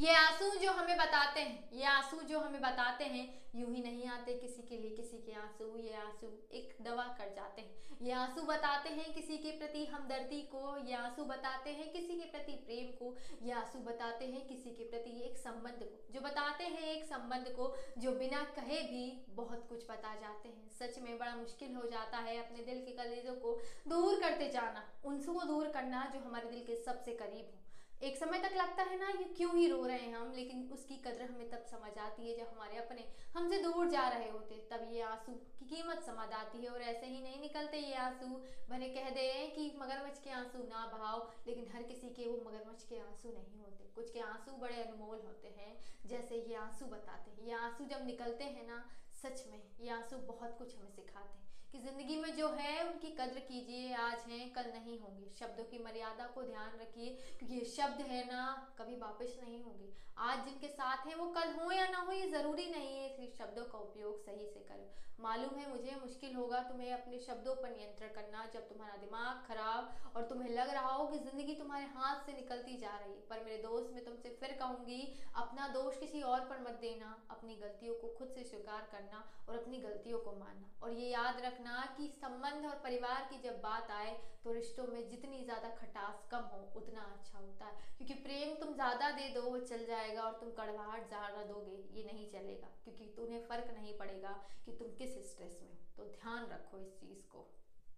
ये आँसू जो हमें बताते हैं, ये आँसू जो हमें बताते हैं, यूँ ही नहीं आते किसी के लिए, किसी के आँसू, ये आँसू एक दवा कर जाते हैं। ये आँसू बताते हैं किसी के प्रति हमदर्दी को, ये आँसू बताते हैं किसी के प्रति प्रेम को, ये आँसू बताते हैं किसी के प्रति एक संबंध को। जो बताते हैं एक संबंध को, जो बिना कहे भी बहुत कुछ बता जाते हैं। सच में बड़ा मुश्किल हो जाता है अपने दिल के कलेजों को दूर करते जाना उनसे को दूर करना जो हमारे दिल के सबसे करीब हो। एक समय तक लगता है ना, ये क्यों ही रो रहे हैं हम? लेकिन उसकी कदर हमें तब समझ आती है जब हमारे अपने, हमसे दूर जा रहे होते तब ये आँसू की कीमत समझ आती है और ऐसे ही नहीं निकलते ये आँसू। भले कह दे कि मगरमच्छ के आँसू ना बहाओ, लेकिन हर किसी के वो मगरमच्छ के आँसू नहीं होते। कुछ के आँसू बड़े अनमोल होते हैं, जैसे ये आँसू बताते हैं। ये आँसू जब निकलते हैं ना, सच में ये आँसू बहुत कुछ हमें सिखाते हैं। कि ज़िंदगी में जो है, उनकी कद्र कीजिए, आज हैं, कल नहीं होंगे। शब्दों की मर्यादा को ध्यान रखिए, क्योंकि ये शब्द है ना, कभी वापस नहीं होंगे। आज जिनके साथ हैं, वो कल हो या ना हो, ये ज़रूरी नहीं है इसलिए शब्दों का उपयोग सही से करो। मालूम है, मुझे मुश्किल होगा तुम्हें अपने शब्दों पर नियंत्रण करना। जब तुम्हारा दिमाग खराब और तुम्हें लग रहा हो कि ज़िंदगी तुम्हारे हाथ से निकलती जा रही पर मेरे दोस्त, मैं तुमसे फिर कहूँगी, अपना दोष किसी और पर मत देना। अपनी गलतियों को खुद से स्वीकार करना और अपनी गलतियों को मानना। और ये याद रखना कि संबंध और परिवार की जब बात आए तो रिश्तों में जितनी ज़्यादा खटास कम हो उतना अच्छा होता है क्योंकि प्रेम तुम ज़्यादा दे दो, वो चल जाएगा और तुम कड़वाहट ज़्यादा दोगे, ये नहीं चलेगा, क्योंकि तुम्हें फ़र्क नहीं पड़ेगा कि तुम किस स्ट्रेस में हो। तो ध्यान रखो इस चीज़ को।